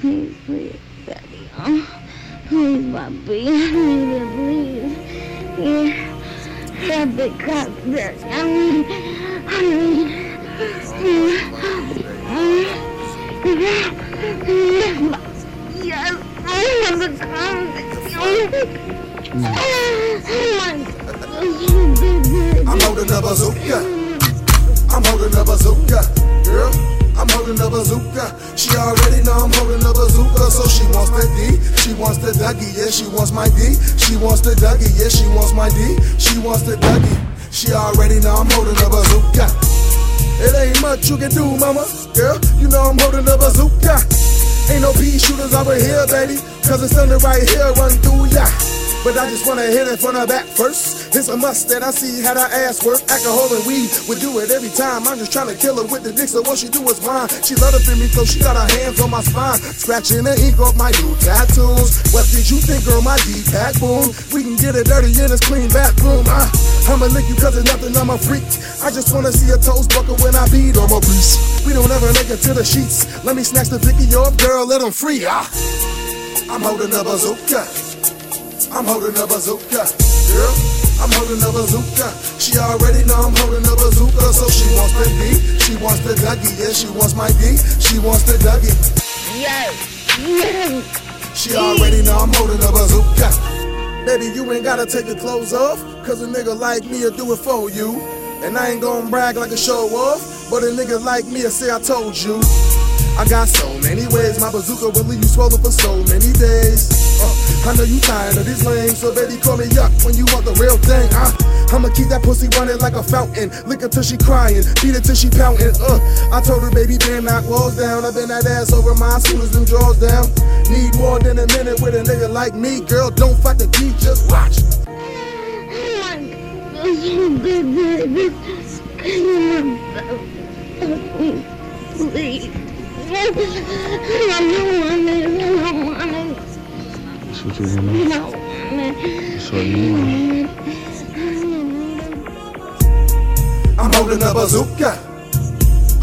Please, please, daddy. Oh, please, papi. I please. Yeah. That big cup, daddy. I need I need Yes, I want the I'm holding a bazooka. I'm holding a bazooka. Holding a bazooka. She already know I'm holding a bazooka, so she wants the D. She wants the Dougie, yeah, she wants my D. She wants the Dougie, yeah, she wants my D. She wants the Dougie. She already know I'm holding a bazooka. It ain't much you can do, mama. Girl, you know I'm holding a bazooka. Ain't no pea shooters over here, baby. Cause it's under right here, run through ya. But I just wanna hit it from the back first. It's a must that I see how that ass work. Alcohol and weed would do it every time. I'm just trying to kill her with the dick, so what she do is mine. She love to feel me, so she got her hands on my spine. Scratching the ink off my new tattoos. What did you think, girl? My D-pack boom. We can get it dirty in this clean bathroom. Uh, I'ma lick you cause it's nothing, I'm a freak. I just wanna see a toes buckle when I beat on my beast. We don't ever make it to the sheets. Let me snatch the Vicky up, girl, let them free. Ah. I'm holding a bazooka. I'm holding a bazooka. Girl, I'm holding a bazooka. She already know I'm holding a bazooka, so she wants the D. She wants the Dougie, yeah, she wants my D. She wants the Dougie. Yes, yes. She already know I'm holding a bazooka. Baby, you ain't gotta take your clothes off, cause a nigga like me'll do it for you. And I ain't gonna brag like a show off, but a nigga like me'll say I told you. I got so many ways, my bazooka will leave you swollen for so many days. Uh, I know you tired of these lanes, so baby call me up when you want the real thing. Uh, I'ma keep that pussy running like a fountain, lick her till she crying, beat it till she pouting. Uh, I told her baby been knock walls down, I been that ass over my soon as them drawers down. Need more than a minute with a nigga like me, girl. Don't fight the beat, just watch. Please. I don't want it. I don't want it. That's what you want. I don't want it. That's what you want. I'm holding up a bazooka.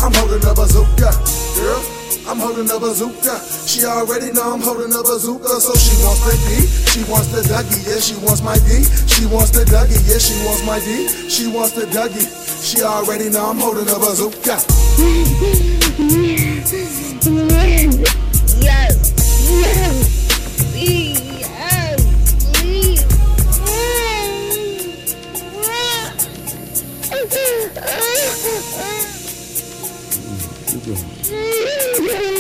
I'm holding up a bazooka. Girl, I'm holding up a bazooka. She already know I'm holding up a bazooka, so she wants the D. She wants the Dougie, yeah, she wants my D. She wants the Dougie, yeah, she wants my D. She wants the Dougie. She already know I'm holding up a bazooka. Yes. 예.